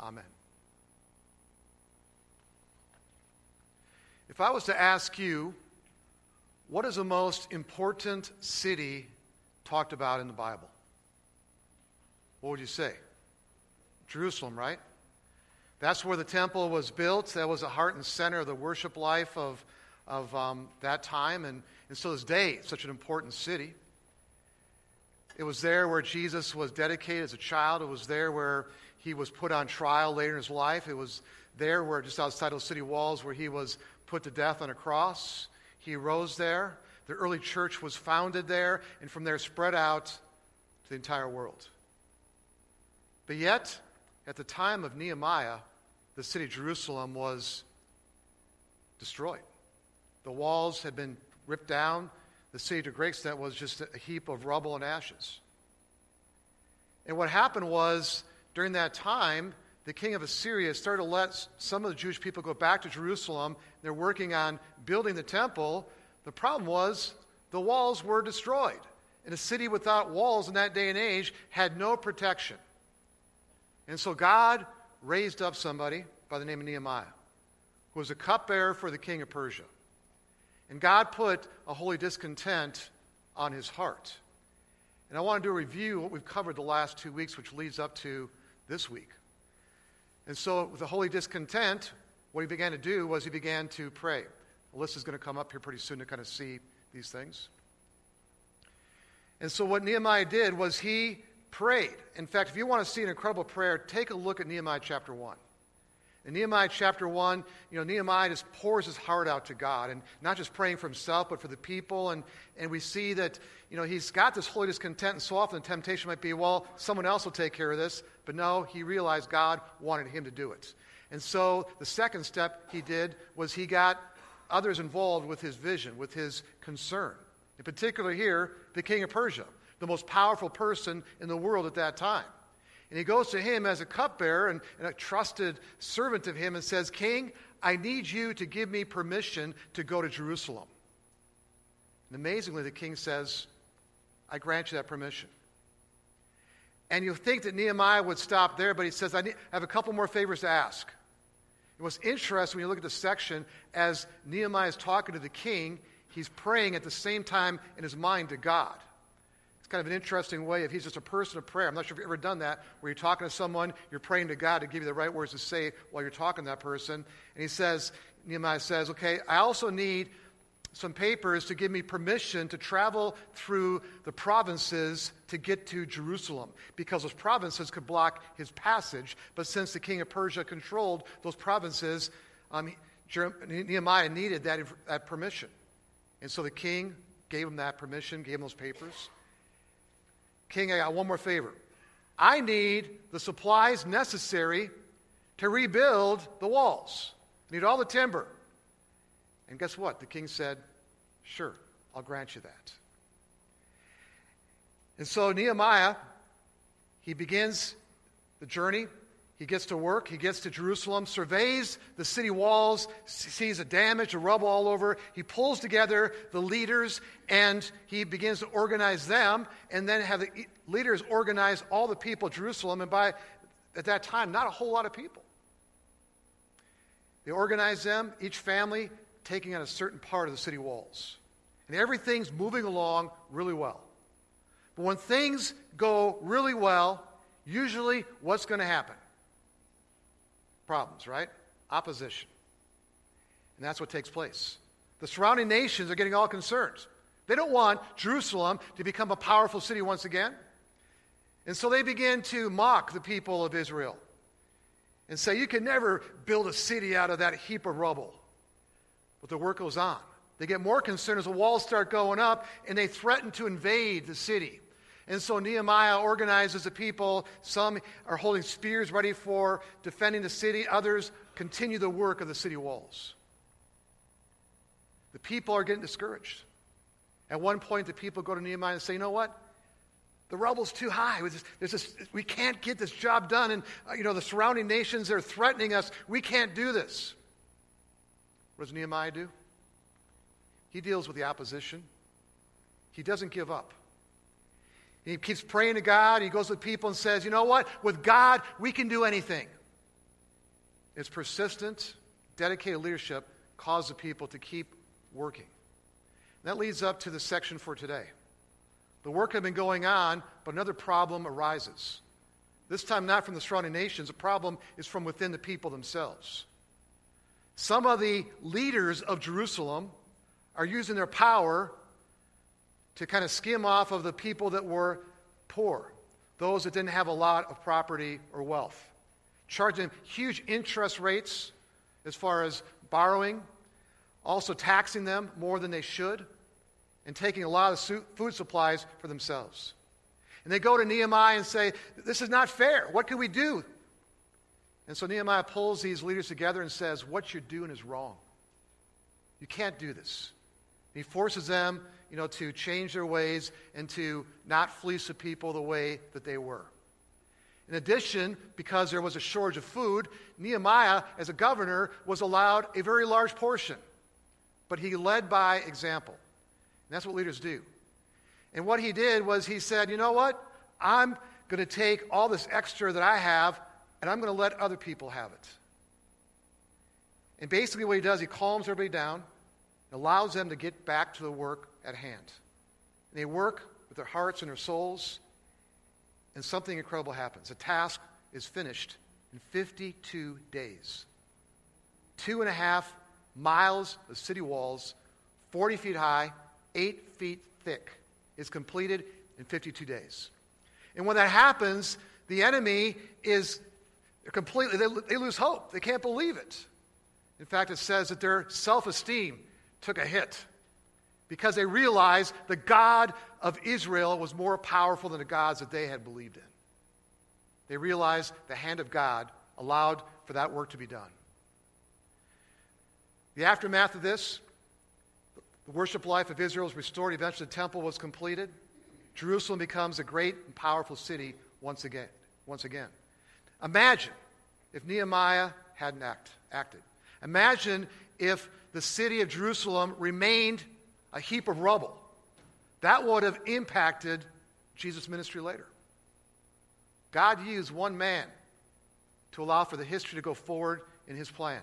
Amen. If I was to ask you, what is the most important city talked about in the Bible? What would you say? Jerusalem, right? That's where the temple was built. That was the heart and center of the worship life of, of um, that time. And, and so this day, such an important city. It was there where Jesus was dedicated as a child. It was there where he was put on trial later in his life. It was there where, just outside those city walls, where he was put to death on a cross. He rose there. The early church was founded there, and from there spread out to the entire world. But yet, at the time of Nehemiah, the city of Jerusalem was destroyed. The walls had been ripped down. The city, to a great extent, was just a heap of rubble and ashes. And what happened was, during that time, the king of Assyria started to let some of the Jewish people go back to Jerusalem. They're working on building the temple. The problem was the walls were destroyed. And a city without walls in that day and age had no protection. And so God raised up somebody by the name of Nehemiah, who was a cupbearer for the king of Persia. And God put a holy discontent on his heart. And I want to do a review of what we've covered the last two weeks, which leads up to this week. And so, with the holy discontent, what he began to do was he began to pray. Alyssa's going to come up here pretty soon to kind of see these things. And so, what Nehemiah did was he prayed. In fact, if you want to see an incredible prayer, take a look at Nehemiah chapter 1. In Nehemiah chapter 1, you know, Nehemiah just pours his heart out to God and not just praying for himself, but for the people. And, and we see that, you know, he's got this holy discontent, and so often the temptation might be, well, someone else will take care of this. But no, he realized God wanted him to do it. And so the second step he did was he got others involved with his vision, with his concern. In particular, here, the king of Persia, the most powerful person in the world at that time. And he goes to him as a cupbearer and, and a trusted servant of him and says, King, I need you to give me permission to go to Jerusalem. And amazingly, the king says, I grant you that permission. And you think that Nehemiah would stop there, but he says, I, need, I have a couple more favors to ask. And what's interesting when you look at the section, as Nehemiah is talking to the king, he's praying at the same time in his mind to God. It's kind of an interesting way if he's just a person of prayer. I'm not sure if you've ever done that, where you're talking to someone, you're praying to God to give you the right words to say while you're talking to that person. And he says, Nehemiah says, okay, I also need some papers to give me permission to travel through the provinces to get to Jerusalem because those provinces could block his passage. But since the king of Persia controlled those provinces, um, Nehemiah needed that, that permission. And so the king gave him that permission, gave him those papers. King, I got one more favor. I need the supplies necessary to rebuild the walls. I need all the timber. And guess what? The king said, Sure, I'll grant you that. And so Nehemiah, he begins the journey he gets to work. He gets to Jerusalem, surveys the city walls, sees the damage, the rubble all over. He pulls together the leaders and he begins to organize them and then have the leaders organize all the people of Jerusalem. And by at that time, not a whole lot of people. They organize them, each family taking on a certain part of the city walls. And everything's moving along really well. But when things go really well, usually what's going to happen? problems, right? Opposition. And that's what takes place. The surrounding nations are getting all concerned. They don't want Jerusalem to become a powerful city once again. And so they begin to mock the people of Israel and say, You can never build a city out of that heap of rubble. But the work goes on. They get more concerned as the walls start going up and they threaten to invade the city. And so Nehemiah organizes the people. Some are holding spears ready for defending the city, others continue the work of the city walls. The people are getting discouraged. At one point, the people go to Nehemiah and say, You know what? The rubble's too high. There's this, we can't get this job done. And, uh, you know, the surrounding nations are threatening us. We can't do this. What does Nehemiah do? He deals with the opposition, he doesn't give up. He keeps praying to God. He goes to people and says, You know what? With God, we can do anything. its persistent, dedicated leadership caused the people to keep working. And that leads up to the section for today. The work had been going on, but another problem arises. This time, not from the surrounding nations, the problem is from within the people themselves. Some of the leaders of Jerusalem are using their power to kind of skim off of the people that were poor, those that didn't have a lot of property or wealth, charging huge interest rates as far as borrowing, also taxing them more than they should, and taking a lot of food supplies for themselves. And they go to Nehemiah and say, This is not fair. What can we do? And so Nehemiah pulls these leaders together and says, What you're doing is wrong. You can't do this. He forces them, you know, to change their ways and to not fleece the people the way that they were. In addition, because there was a shortage of food, Nehemiah, as a governor, was allowed a very large portion. But he led by example. And that's what leaders do. And what he did was he said, you know what? I'm going to take all this extra that I have and I'm going to let other people have it. And basically, what he does, he calms everybody down allows them to get back to the work at hand. And they work with their hearts and their souls, and something incredible happens. The task is finished in 52 days. Two and a half miles of city walls, 40 feet high, 8 feet thick, is completed in 52 days. And when that happens, the enemy is completely, they, they lose hope. They can't believe it. In fact, it says that their self esteem took a hit because they realized the God of Israel was more powerful than the gods that they had believed in. They realized the hand of God allowed for that work to be done. The aftermath of this, the worship life of Israel was restored. Eventually, the temple was completed. Jerusalem becomes a great and powerful city once again. Once again. Imagine if Nehemiah hadn't act, acted. Imagine if the city of Jerusalem remained a heap of rubble. That would have impacted Jesus' ministry later. God used one man to allow for the history to go forward in his plan.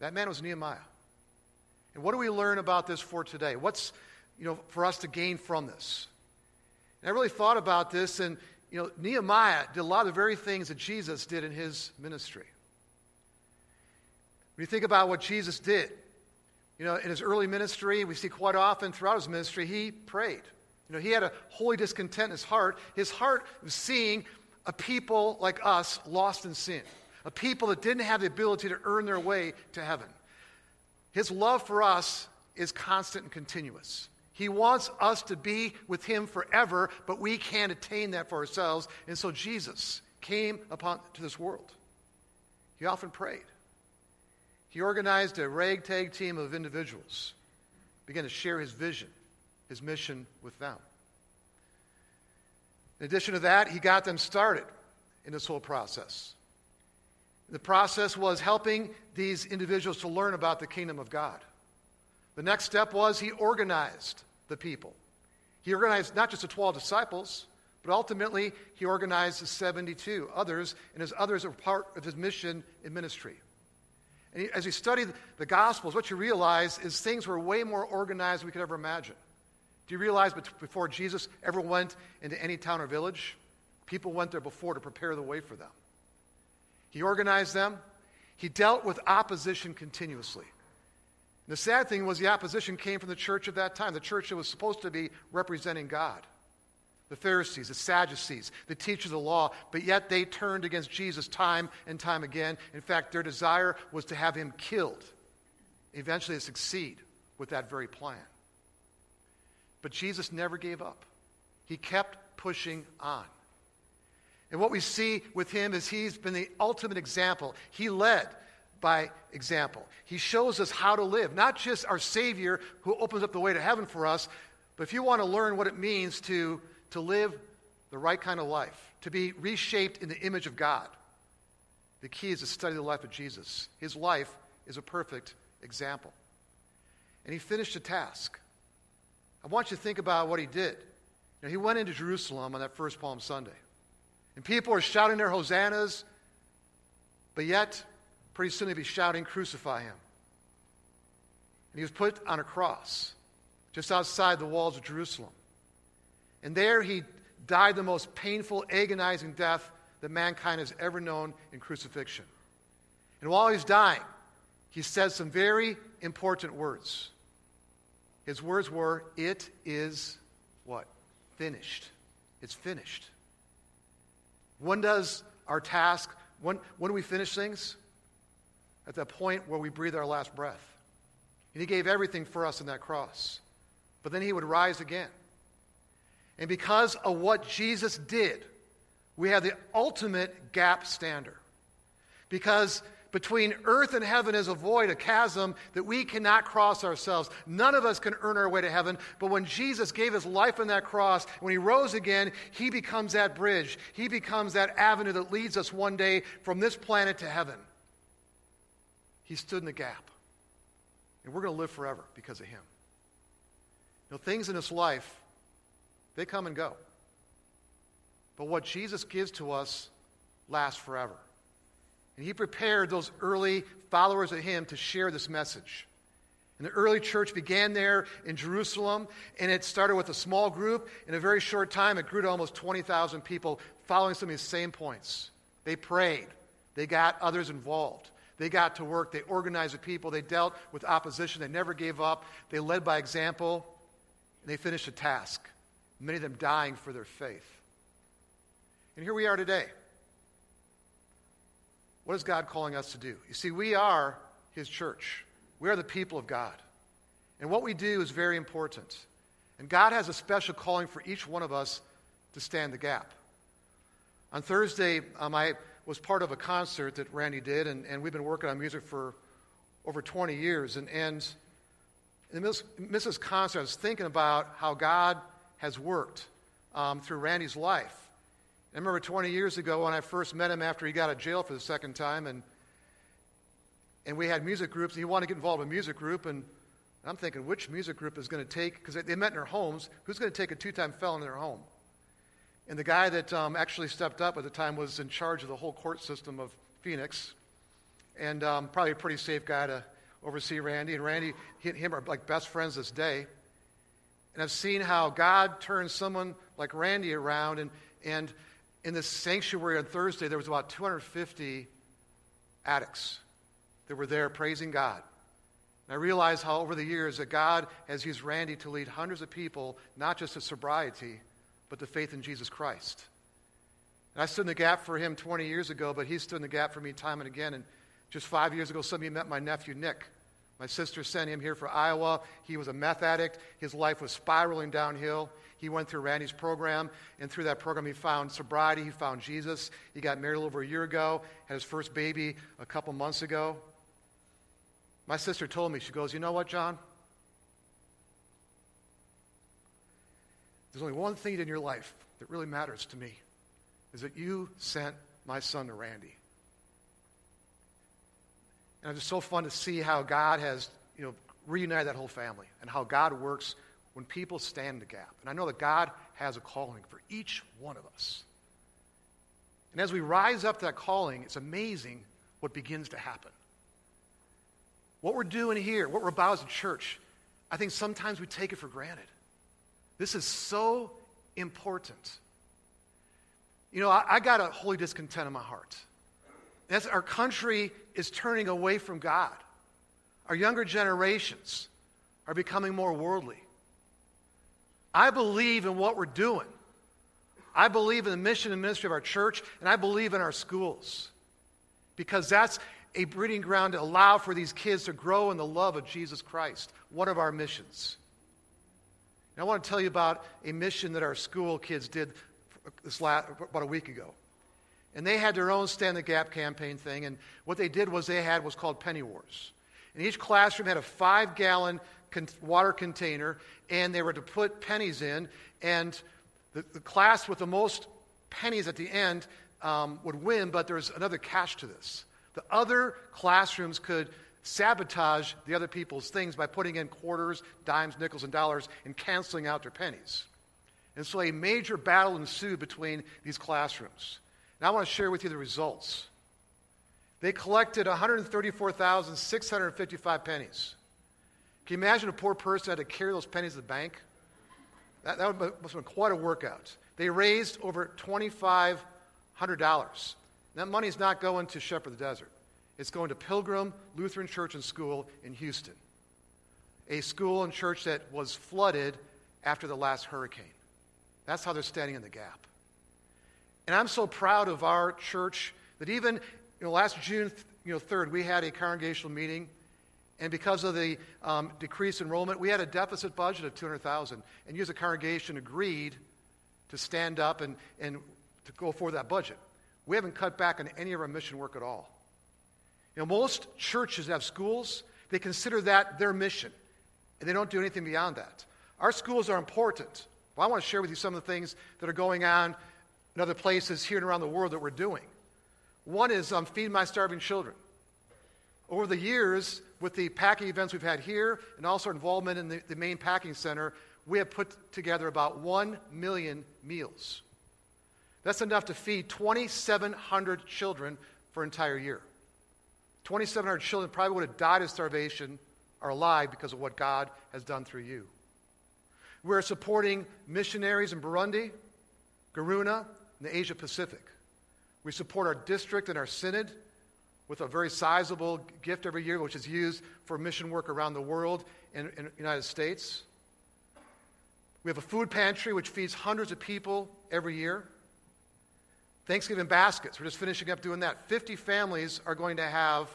That man was Nehemiah. And what do we learn about this for today? What's, you know, for us to gain from this? And I really thought about this, and, you know, Nehemiah did a lot of the very things that Jesus did in his ministry. When you think about what Jesus did, you know, in his early ministry, we see quite often throughout his ministry, he prayed. You know, he had a holy discontent in his heart. His heart was seeing a people like us lost in sin, a people that didn't have the ability to earn their way to heaven. His love for us is constant and continuous. He wants us to be with him forever, but we can't attain that for ourselves. And so Jesus came upon to this world. He often prayed. He organized a ragtag team of individuals, began to share his vision, his mission with them. In addition to that, he got them started in this whole process. The process was helping these individuals to learn about the kingdom of God. The next step was he organized the people. He organized not just the 12 disciples, but ultimately he organized the 72 others, and as others were part of his mission and ministry. And as you study the Gospels, what you realize is things were way more organized than we could ever imagine. Do you realize before Jesus ever went into any town or village, people went there before to prepare the way for them? He organized them, he dealt with opposition continuously. The sad thing was the opposition came from the church of that time, the church that was supposed to be representing God the Pharisees, the Sadducees, the teachers of the law, but yet they turned against Jesus time and time again. In fact, their desire was to have him killed. Eventually, to succeed with that very plan. But Jesus never gave up, he kept pushing on. And what we see with him is he's been the ultimate example. He led by example. He shows us how to live, not just our Savior who opens up the way to heaven for us, but if you want to learn what it means to to live the right kind of life, to be reshaped in the image of God. The key is to study the life of Jesus. His life is a perfect example. And he finished the task. I want you to think about what he did. You know, he went into Jerusalem on that first Palm Sunday. And people are shouting their hosannas, but yet Pretty soon they'd be shouting, Crucify him. And he was put on a cross just outside the walls of Jerusalem. And there he died the most painful, agonizing death that mankind has ever known in crucifixion. And while he's dying, he says some very important words. His words were, It is what? Finished. It's finished. When does our task, when, when do we finish things? At that point where we breathe our last breath. And he gave everything for us in that cross. But then he would rise again. And because of what Jesus did, we have the ultimate gap standard. Because between earth and heaven is a void, a chasm that we cannot cross ourselves. None of us can earn our way to heaven. But when Jesus gave his life on that cross, when he rose again, he becomes that bridge. He becomes that avenue that leads us one day from this planet to heaven. He stood in the gap. And we're going to live forever because of him. You know, things in this life, they come and go. But what Jesus gives to us lasts forever. And he prepared those early followers of him to share this message. And the early church began there in Jerusalem, and it started with a small group. In a very short time, it grew to almost 20,000 people following some of these same points. They prayed, they got others involved. They got to work, they organized the people, they dealt with opposition, they never gave up, they led by example, and they finished a task, many of them dying for their faith. And here we are today. What is God calling us to do? You see, we are His church, we are the people of God. And what we do is very important. And God has a special calling for each one of us to stand the gap. On Thursday, um, I was part of a concert that Randy did, and, and we've been working on music for over 20 years. And, and in this, Mrs. Concert, I was thinking about how God has worked um, through Randy's life. I remember 20 years ago when I first met him after he got out of jail for the second time, and, and we had music groups, and he wanted to get involved in a music group, and I'm thinking, which music group is going to take, because they, they, met in their homes, who's going to take a two time felon in their home? And the guy that um, actually stepped up at the time was in charge of the whole court system of Phoenix, and um, probably a pretty safe guy to oversee Randy. And Randy, and him are like best friends this day. And I've seen how God turns someone like Randy around, and, and in this sanctuary on Thursday, there was about 250 addicts that were there praising God. And I realized how over the years that God has used Randy to lead hundreds of people, not just to sobriety, but to faith in Jesus Christ. And I stood in the gap for him 20 years ago, but he stood in the gap for me time and again. And just five years ago, some of you met my nephew, Nick. My sister sent him here for Iowa. He was a meth addict. His life was spiraling downhill. He went through Randy's program, and through that program, he found sobriety. He found Jesus. He got married over a year ago, had his first baby a couple months ago. My sister told me, she goes, You know what, John? There's only one thing in your life that really matters to me is that you sent my son to Randy. And it's just so fun to see how God has, you know, reunited that whole family and how God works when people stand the gap. And I know that God has a calling for each one of us. And as we rise up to that calling, it's amazing what begins to happen. What we're doing here, what we're about as a church, I think sometimes we take it for granted. This is so important. You know, I, I got a holy discontent in my heart. That's our country is turning away from God. Our younger generations are becoming more worldly. I believe in what we're doing. I believe in the mission and ministry of our church, and I believe in our schools. Because that's a breeding ground to allow for these kids to grow in the love of Jesus Christ, one of our missions. And I want to tell you about a mission that our school kids did this last, about a week ago. And they had their own Stand the Gap campaign thing, and what they did was they had what's called Penny Wars. And each classroom had a five gallon con- water container, and they were to put pennies in, and the, the class with the most pennies at the end um, would win, but there was another catch to this. The other classrooms could sabotage the other people's things by putting in quarters, dimes, nickels, and dollars and canceling out their pennies. And so a major battle ensued between these classrooms. And I want to share with you the results. They collected 134,655 pennies. Can you imagine a poor person had to carry those pennies to the bank? That, that must have been quite a workout. They raised over $2,500. That money is not going to Shepherd the Desert. It's going to Pilgrim Lutheran Church and School in Houston, a school and church that was flooded after the last hurricane. That's how they're standing in the gap. And I'm so proud of our church that even you know, last June you know, 3rd, we had a congregational meeting. And because of the um, decreased enrollment, we had a deficit budget of 200000 And you as a congregation agreed to stand up and, and to go for that budget. We haven't cut back on any of our mission work at all. You know, most churches have schools, they consider that their mission, and they don't do anything beyond that. Our schools are important. Well, I want to share with you some of the things that are going on in other places here and around the world that we're doing. One is um, Feed My Starving Children. Over the years, with the packing events we've had here and also our involvement in the, the main packing center, we have put together about 1 million meals. That's enough to feed 2,700 children for an entire year. 2,700 children probably would have died of starvation are alive because of what God has done through you. We're supporting missionaries in Burundi, Garuna, and the Asia Pacific. We support our district and our synod with a very sizable gift every year, which is used for mission work around the world and in, the United States. We have a food pantry which feeds hundreds of people every year. Thanksgiving baskets, we're just finishing up doing that. 50 families are going to have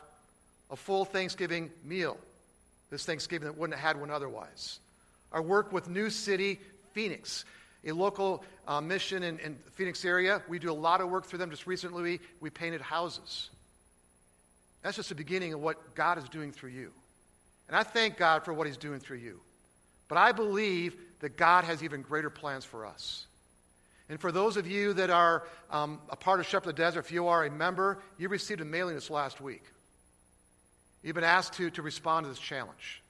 a full Thanksgiving meal this Thanksgiving that wouldn't have had one otherwise. Our work with New City Phoenix, a local uh, mission in, in the Phoenix area, we do a lot of work through them. Just recently, we painted houses. That's just the beginning of what God is doing through you. And I thank God for what He's doing through you. But I believe that God has even greater plans for us. And for those of you that are um, a part of Shepherd of the Desert, if you are a member, you received a mailing this last week. You've been asked to, to respond to this challenge.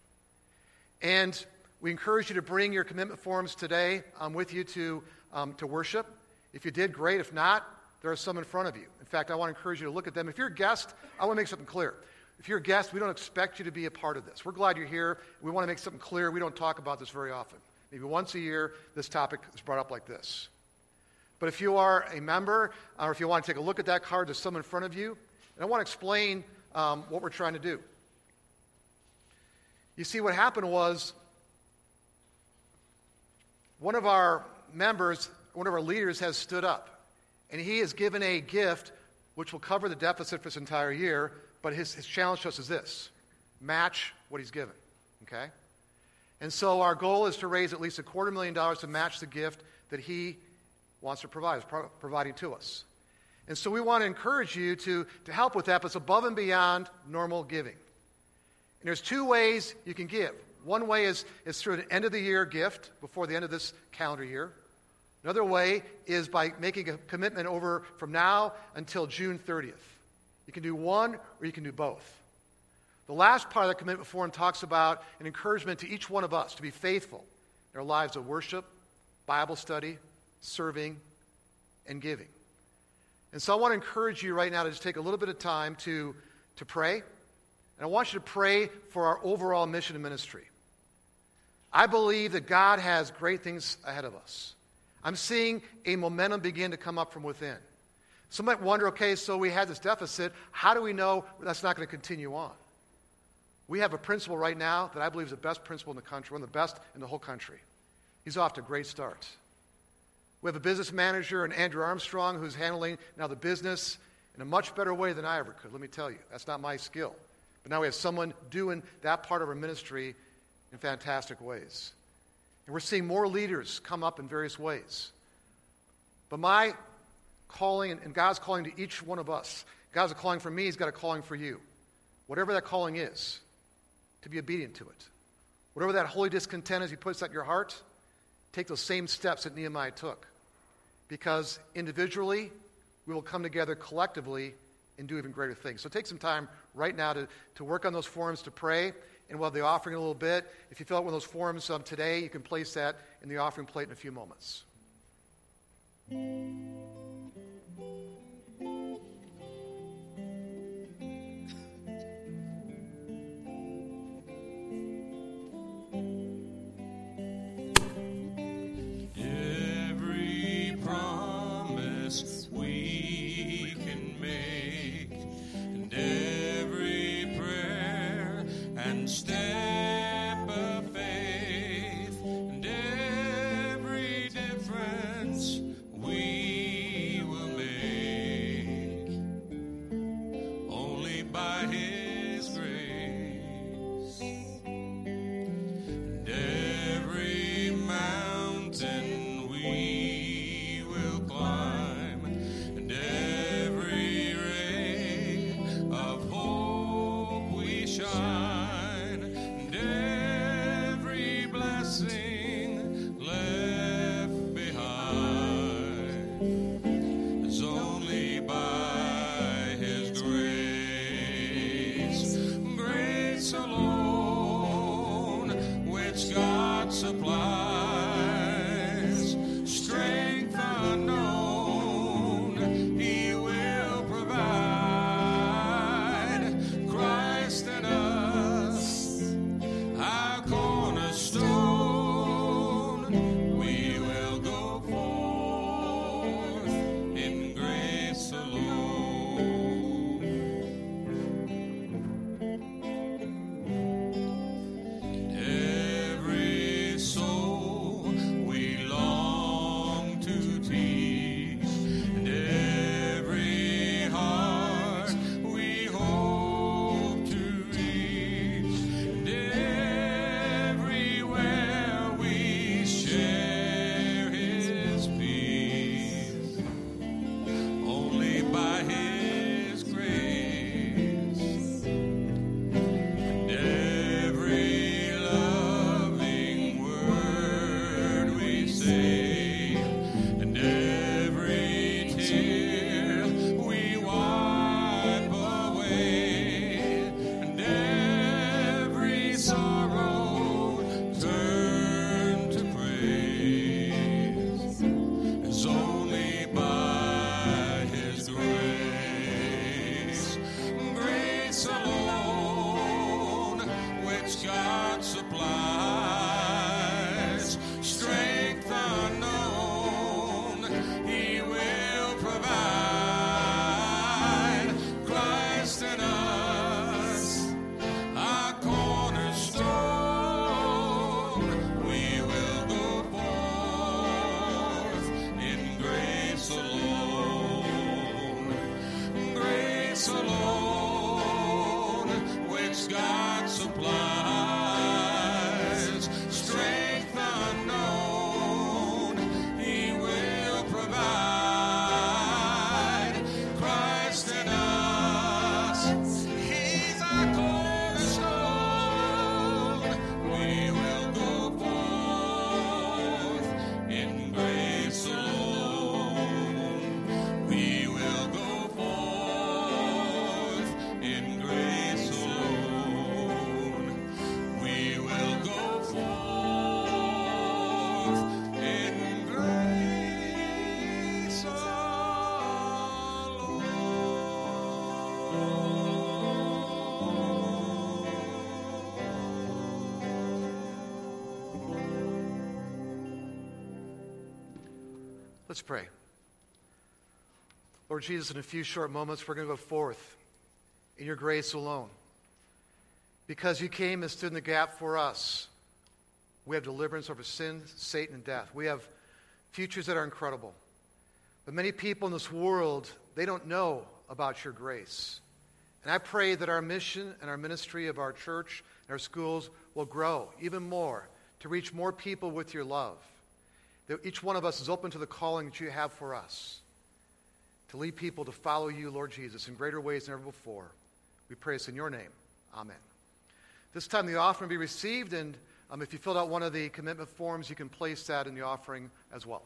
And we encourage you to bring your commitment forms today um, with you to, um, to worship. If you did, great. If not, there are some in front of you. In fact, I want to encourage you to look at them. If you're a guest, I want to make something clear. If you're a guest, we don't expect you to be a part of this. We're glad you're here. We want to make something clear. We don't talk about this very often. Maybe once a year, this topic is brought up like this. But if you are a member, or if you want to take a look at that card, there's some in front of you. And I want to explain um, what we're trying to do. You see, what happened was one of our members, one of our leaders, has stood up, and he has given a gift which will cover the deficit for this entire year. But his, his challenge to us is this match what he's given. Okay? And so our goal is to raise at least a quarter million dollars to match the gift that he wants to provide, is pro- providing to us. And so we want to encourage you to, to help with that, but it's above and beyond normal giving. And there's two ways you can give. One way is, is through an end of the year gift before the end of this calendar year. Another way is by making a commitment over from now until June 30th. You can do one or you can do both. The last part of the commitment form talks about an encouragement to each one of us to be faithful in our lives of worship, Bible study, serving, and giving. And so I want to encourage you right now to just take a little bit of time to, to pray. And I want you to pray for our overall mission and ministry. I believe that God has great things ahead of us. I'm seeing a momentum begin to come up from within. Some might wonder okay, so we had this deficit. How do we know that's not going to continue on? We have a principal right now that I believe is the best principal in the country, one of the best in the whole country. He's off to a great start. We have a business manager, and Andrew Armstrong, who's handling now the business in a much better way than I ever could. Let me tell you, that's not my skill. But now we have someone doing that part of our ministry in fantastic ways. And we're seeing more leaders come up in various ways. But my calling, and God's calling to each one of us, God's a calling for me, He's got a calling for you. Whatever that calling is, to be obedient to it. Whatever that holy discontent is He puts at your heart, take those same steps that Nehemiah took. Because individually, we will come together collectively and do even greater things. So take some time right now to, to work on those forms, to pray, and we'll have the offering a little bit. If you fill out one of those forms um, today, you can place that in the offering plate in a few moments. stand. supply. Let's pray. Lord Jesus, in a few short moments, we're going to go forth in your grace alone. Because you came and stood in the gap for us, we have deliverance over sin, Satan, and death. We have futures that are incredible. But many people in this world, they don't know about your grace. And I pray that our mission and our ministry of our church and our schools will grow even more to reach more people with your love. That each one of us is open to the calling that you have for us to lead people to follow you, Lord Jesus, in greater ways than ever before. We pray this in your name. Amen. This time the offering will be received, and um, if you filled out one of the commitment forms, you can place that in the offering as well.